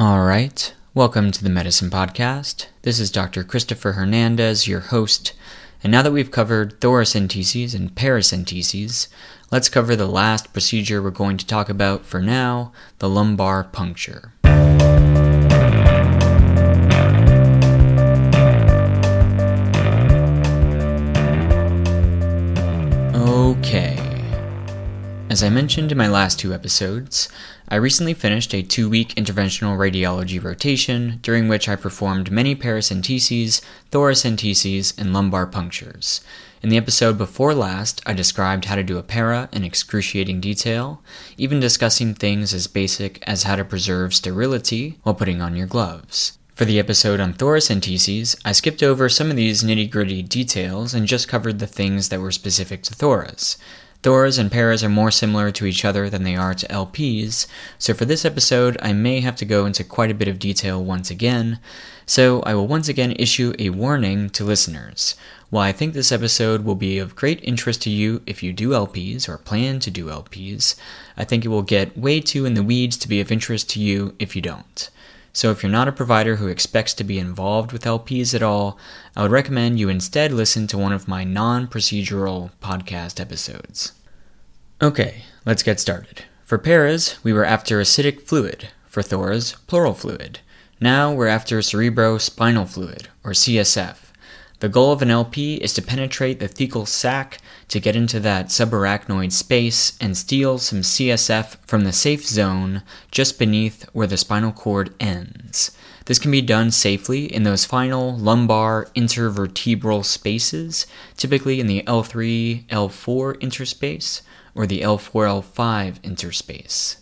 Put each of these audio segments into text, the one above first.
All right. Welcome to the Medicine Podcast. This is Dr. Christopher Hernandez, your host. And now that we've covered thoracenteses and paracenteses, let's cover the last procedure we're going to talk about for now the lumbar puncture. Okay. As I mentioned in my last two episodes, I recently finished a two week interventional radiology rotation during which I performed many paracenteses, thoracenteses, and lumbar punctures. In the episode before last, I described how to do a para in excruciating detail, even discussing things as basic as how to preserve sterility while putting on your gloves. For the episode on thoracenteses, I skipped over some of these nitty gritty details and just covered the things that were specific to thoras. Thoras and paras are more similar to each other than they are to LPs, so for this episode I may have to go into quite a bit of detail once again, so I will once again issue a warning to listeners. While I think this episode will be of great interest to you if you do LPs or plan to do LPs, I think it will get way too in the weeds to be of interest to you if you don't. So, if you're not a provider who expects to be involved with LPs at all, I would recommend you instead listen to one of my non procedural podcast episodes. Okay, let's get started. For paras, we were after ascitic fluid. For thoras, pleural fluid. Now we're after cerebrospinal fluid, or CSF. The goal of an LP is to penetrate the thecal sac to get into that subarachnoid space and steal some CSF from the safe zone just beneath where the spinal cord ends. This can be done safely in those final lumbar intervertebral spaces, typically in the L3 L4 interspace or the L4 L5 interspace.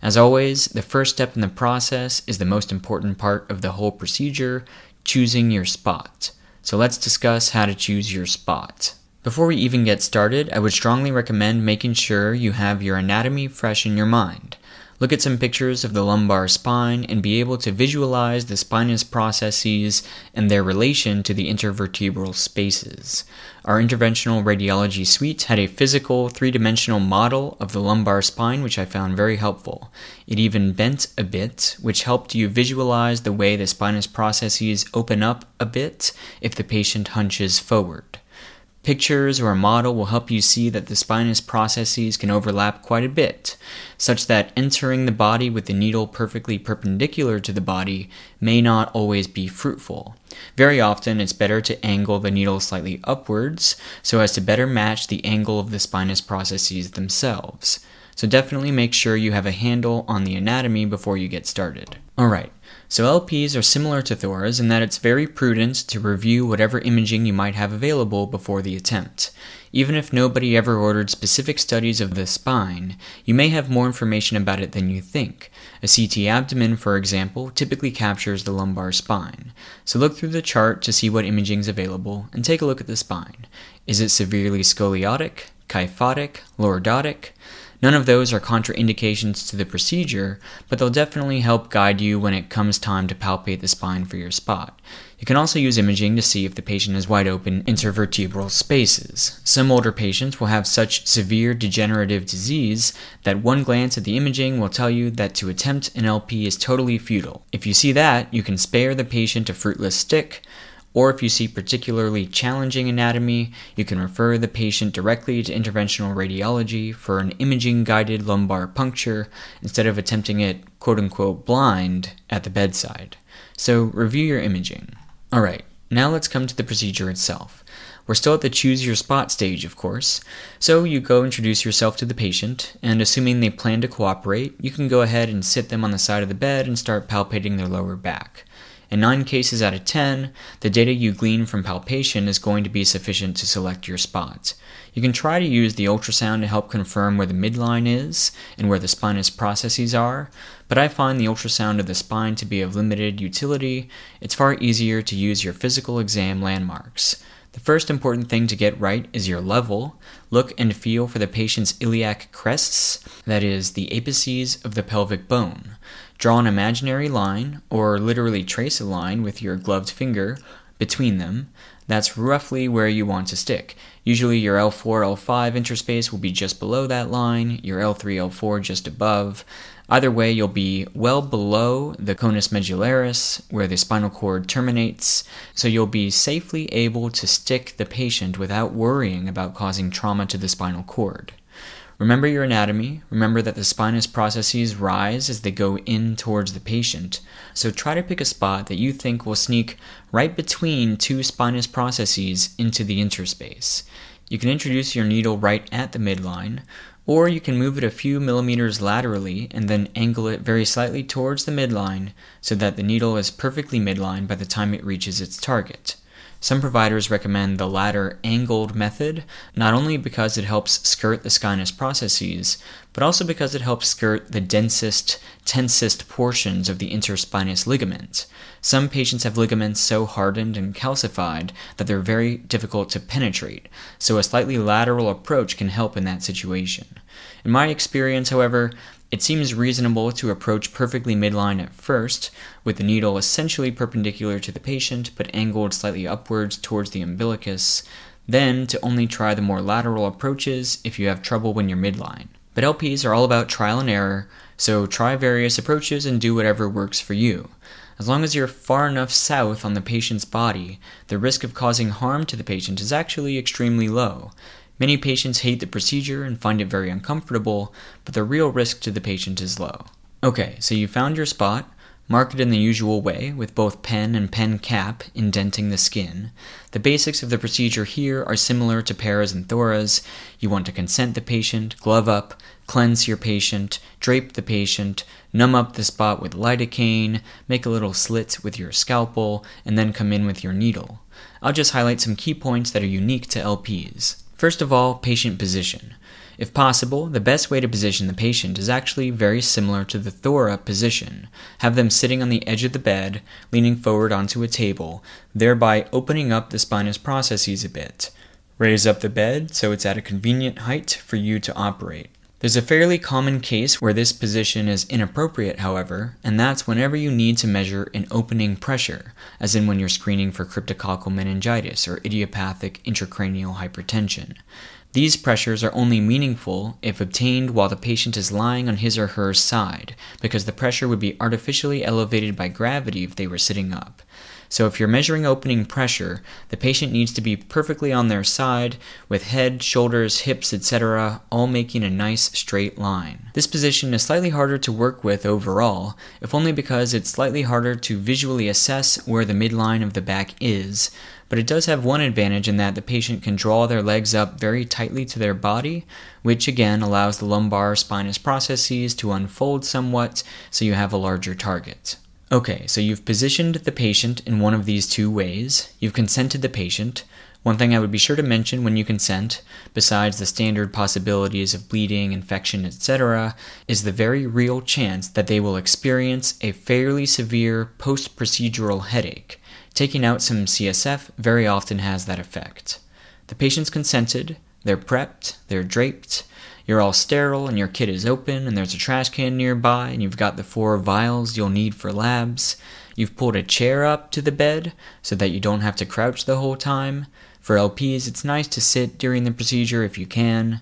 As always, the first step in the process is the most important part of the whole procedure choosing your spot. So let's discuss how to choose your spot. Before we even get started, I would strongly recommend making sure you have your anatomy fresh in your mind. Look at some pictures of the lumbar spine and be able to visualize the spinous processes and their relation to the intervertebral spaces. Our interventional radiology suite had a physical three dimensional model of the lumbar spine, which I found very helpful. It even bent a bit, which helped you visualize the way the spinous processes open up a bit if the patient hunches forward. Pictures or a model will help you see that the spinous processes can overlap quite a bit, such that entering the body with the needle perfectly perpendicular to the body may not always be fruitful. Very often, it's better to angle the needle slightly upwards so as to better match the angle of the spinous processes themselves. So, definitely make sure you have a handle on the anatomy before you get started. Alright, so LPs are similar to thoras in that it's very prudent to review whatever imaging you might have available before the attempt. Even if nobody ever ordered specific studies of the spine, you may have more information about it than you think. A CT abdomen, for example, typically captures the lumbar spine. So look through the chart to see what imaging is available and take a look at the spine. Is it severely scoliotic, kyphotic, lordotic? None of those are contraindications to the procedure, but they'll definitely help guide you when it comes time to palpate the spine for your spot. You can also use imaging to see if the patient has wide open intervertebral spaces. Some older patients will have such severe degenerative disease that one glance at the imaging will tell you that to attempt an LP is totally futile. If you see that, you can spare the patient a fruitless stick, or if you see particularly challenging anatomy, you can refer the patient directly to interventional radiology for an imaging guided lumbar puncture instead of attempting it quote unquote blind at the bedside. So review your imaging. Alright, now let's come to the procedure itself. We're still at the choose your spot stage, of course. So you go introduce yourself to the patient, and assuming they plan to cooperate, you can go ahead and sit them on the side of the bed and start palpating their lower back. In 9 cases out of 10, the data you glean from palpation is going to be sufficient to select your spot. You can try to use the ultrasound to help confirm where the midline is and where the spinous processes are, but I find the ultrasound of the spine to be of limited utility. It's far easier to use your physical exam landmarks. The first important thing to get right is your level. Look and feel for the patient's iliac crests, that is, the apices of the pelvic bone. Draw an imaginary line, or literally trace a line with your gloved finger, between them, that's roughly where you want to stick. Usually your L4, L5 interspace will be just below that line, your L3, L4 just above. Either way, you'll be well below the conus medullaris, where the spinal cord terminates, so you'll be safely able to stick the patient without worrying about causing trauma to the spinal cord. Remember your anatomy. Remember that the spinous processes rise as they go in towards the patient. So try to pick a spot that you think will sneak right between two spinous processes into the interspace. You can introduce your needle right at the midline, or you can move it a few millimeters laterally and then angle it very slightly towards the midline so that the needle is perfectly midline by the time it reaches its target. Some providers recommend the latter angled method, not only because it helps skirt the spinous processes, but also because it helps skirt the densest, tensest portions of the interspinous ligament. Some patients have ligaments so hardened and calcified that they're very difficult to penetrate, so a slightly lateral approach can help in that situation. In my experience, however, it seems reasonable to approach perfectly midline at first, with the needle essentially perpendicular to the patient but angled slightly upwards towards the umbilicus, then to only try the more lateral approaches if you have trouble when you're midline. But LPs are all about trial and error, so try various approaches and do whatever works for you. As long as you're far enough south on the patient's body, the risk of causing harm to the patient is actually extremely low, Many patients hate the procedure and find it very uncomfortable, but the real risk to the patient is low. Okay, so you found your spot, mark it in the usual way, with both pen and pen cap indenting the skin. The basics of the procedure here are similar to paras and thoras. You want to consent the patient, glove up, cleanse your patient, drape the patient, numb up the spot with lidocaine, make a little slit with your scalpel, and then come in with your needle. I'll just highlight some key points that are unique to LPs. First of all, patient position. If possible, the best way to position the patient is actually very similar to the Thora position. Have them sitting on the edge of the bed, leaning forward onto a table, thereby opening up the spinous processes a bit. Raise up the bed so it's at a convenient height for you to operate. There's a fairly common case where this position is inappropriate, however, and that's whenever you need to measure an opening pressure, as in when you're screening for cryptococcal meningitis or idiopathic intracranial hypertension. These pressures are only meaningful if obtained while the patient is lying on his or her side, because the pressure would be artificially elevated by gravity if they were sitting up. So if you're measuring opening pressure, the patient needs to be perfectly on their side, with head, shoulders, hips, etc., all making a nice straight line. This position is slightly harder to work with overall, if only because it's slightly harder to visually assess where the midline of the back is, but it does have one advantage in that the patient can draw their legs up very tightly to their body, which again allows the lumbar spinous processes to unfold somewhat so you have a larger target. Okay, so you've positioned the patient in one of these two ways. You've consented the patient. One thing I would be sure to mention when you consent, besides the standard possibilities of bleeding, infection, etc., is the very real chance that they will experience a fairly severe post procedural headache. Taking out some CSF very often has that effect. The patient's consented, they're prepped, they're draped, you're all sterile and your kit is open and there's a trash can nearby and you've got the four vials you'll need for labs. You've pulled a chair up to the bed so that you don't have to crouch the whole time. For LPs, it's nice to sit during the procedure if you can.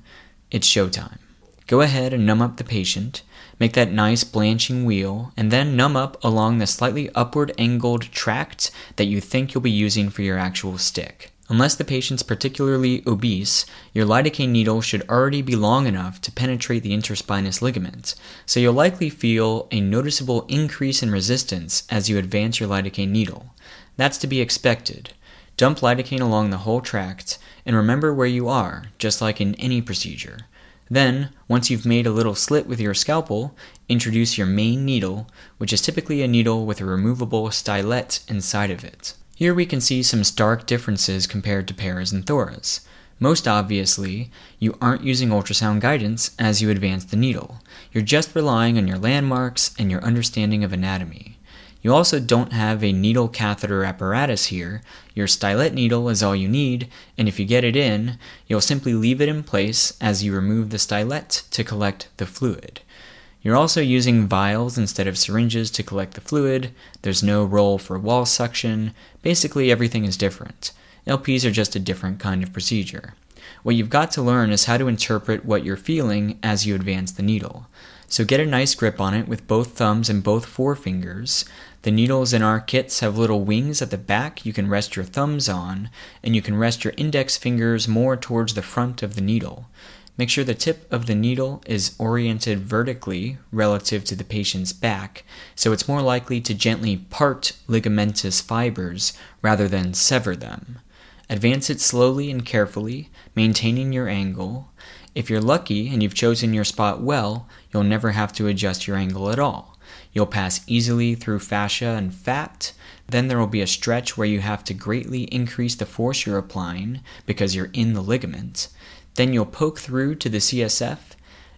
It's showtime. Go ahead and numb up the patient, make that nice blanching wheal, and then numb up along the slightly upward angled tract that you think you'll be using for your actual stick. Unless the patient's particularly obese, your lidocaine needle should already be long enough to penetrate the interspinous ligament, so you'll likely feel a noticeable increase in resistance as you advance your lidocaine needle. That's to be expected. Dump lidocaine along the whole tract, and remember where you are, just like in any procedure. Then, once you've made a little slit with your scalpel, introduce your main needle, which is typically a needle with a removable stylet inside of it. Here we can see some stark differences compared to paras and thoras. Most obviously, you aren't using ultrasound guidance as you advance the needle. You're just relying on your landmarks and your understanding of anatomy. You also don't have a needle catheter apparatus here. Your stylet needle is all you need, and if you get it in, you'll simply leave it in place as you remove the stylet to collect the fluid. You're also using vials instead of syringes to collect the fluid, there's no role for wall suction, basically everything is different. LPs are just a different kind of procedure. What you've got to learn is how to interpret what you're feeling as you advance the needle. So get a nice grip on it with both thumbs and both forefingers. The needles in our kits have little wings at the back you can rest your thumbs on, and you can rest your index fingers more towards the front of the needle. Make sure the tip of the needle is oriented vertically relative to the patient's back, so it's more likely to gently part ligamentous fibers rather than sever them. Advance it slowly and carefully, maintaining your angle. If you're lucky and you've chosen your spot well, you'll never have to adjust your angle at all. You'll pass easily through fascia and fat. Then there will be a stretch where you have to greatly increase the force you're applying because you're in the ligament. Then you'll poke through to the CSF,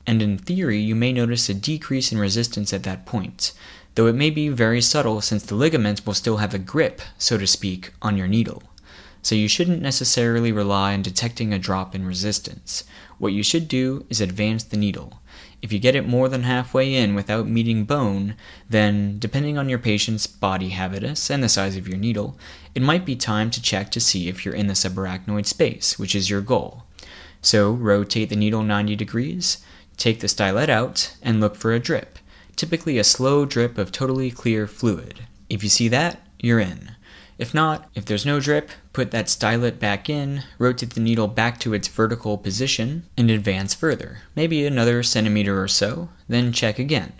and in theory, you may notice a decrease in resistance at that point, though it may be very subtle since the ligaments will still have a grip, so to speak, on your needle. So you shouldn't necessarily rely on detecting a drop in resistance. What you should do is advance the needle. If you get it more than halfway in without meeting bone, then, depending on your patient's body habitus and the size of your needle, it might be time to check to see if you're in the subarachnoid space, which is your goal. So rotate the needle 90 degrees, take the stylet out, and look for a drip, typically a slow drip of totally clear fluid. If you see that, you're in. If not, if there's no drip, put that stylet back in, rotate the needle back to its vertical position, and advance further, maybe another centimeter or so, then check again.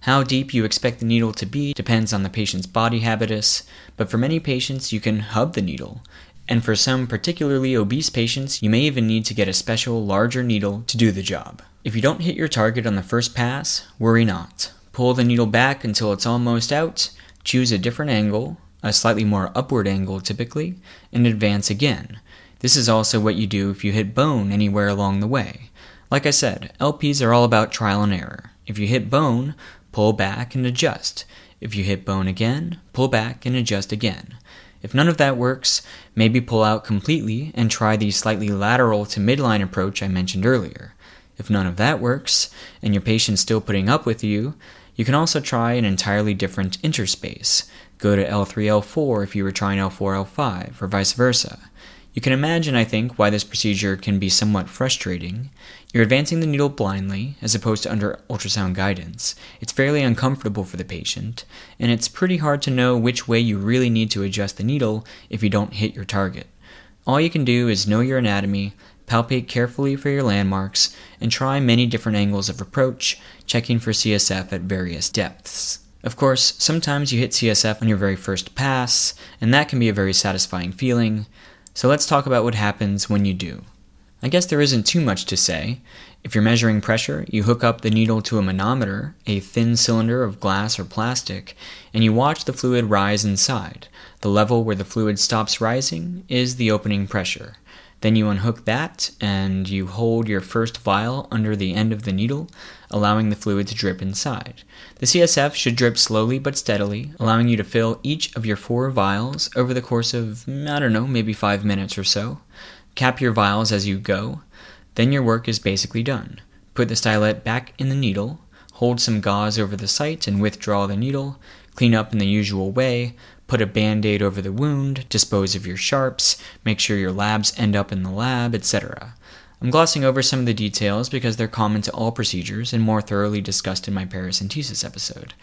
How deep you expect the needle to be depends on the patient's body habitus, but for many patients you can hub the needle, and for some particularly obese patients, you may even need to get a special larger needle to do the job. If you don't hit your target on the first pass, worry not. Pull the needle back until it's almost out, choose a different angle, a slightly more upward angle typically, and advance again. This is also what you do if you hit bone anywhere along the way. Like I said, LPs are all about trial and error. If you hit bone, pull back and adjust. If you hit bone again, pull back and adjust again. If none of that works, maybe pull out completely and try the slightly lateral to midline approach I mentioned earlier. If none of that works, and your patient's still putting up with you, you can also try an entirely different interspace. Go to L3, L4 if you were trying L4, L5, or vice versa. You can imagine, I think, why this procedure can be somewhat frustrating. You're advancing the needle blindly, as opposed to under ultrasound guidance. It's fairly uncomfortable for the patient, and it's pretty hard to know which way you really need to adjust the needle if you don't hit your target. All you can do is know your anatomy, palpate carefully for your landmarks, and try many different angles of approach, checking for CSF at various depths. Of course, sometimes you hit CSF on your very first pass, and that can be a very satisfying feeling. So let's talk about what happens when you do. I guess there isn't too much to say. If you're measuring pressure, you hook up the needle to a manometer, a thin cylinder of glass or plastic, and you watch the fluid rise inside. The level where the fluid stops rising is the opening pressure. Then you unhook that and you hold your first vial under the end of the needle, allowing the fluid to drip inside. The CSF should drip slowly but steadily, allowing you to fill each of your four vials over the course of, I don't know, maybe five minutes or so. Cap your vials as you go. Then your work is basically done. Put the stylet back in the needle, hold some gauze over the site and withdraw the needle, clean up in the usual way, put a band aid over the wound, dispose of your sharps, make sure your labs end up in the lab, etc. I'm glossing over some of the details because they're common to all procedures and more thoroughly discussed in my paracentesis episode.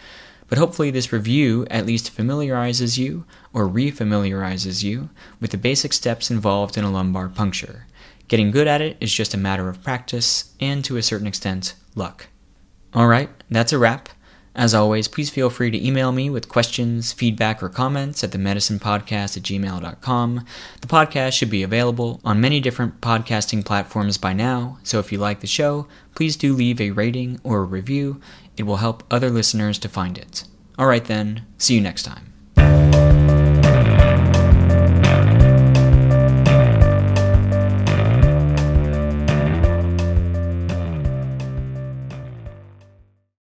But hopefully, this review at least familiarizes you or refamiliarizes you with the basic steps involved in a lumbar puncture. Getting good at it is just a matter of practice and, to a certain extent, luck. Alright, that's a wrap. As always, please feel free to email me with questions, feedback, or comments at themedicinepodcast at gmail.com. The podcast should be available on many different podcasting platforms by now, so if you like the show, please do leave a rating or a review. It will help other listeners to find it. Alright then, see you next time.